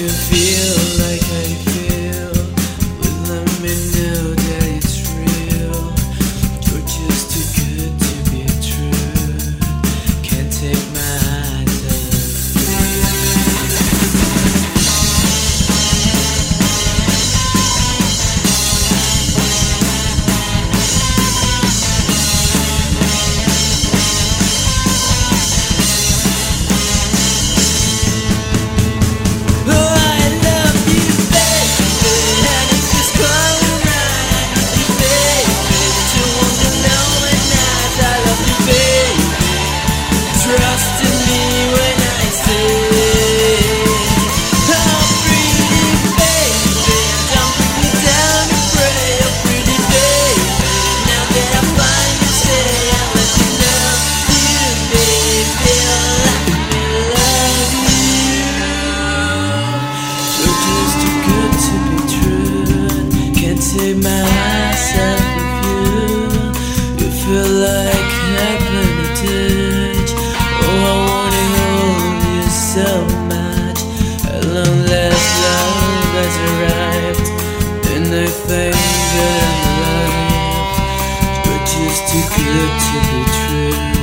you feel. everything in life, but just too good to be true.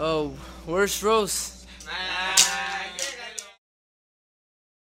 Oh, where's Rose?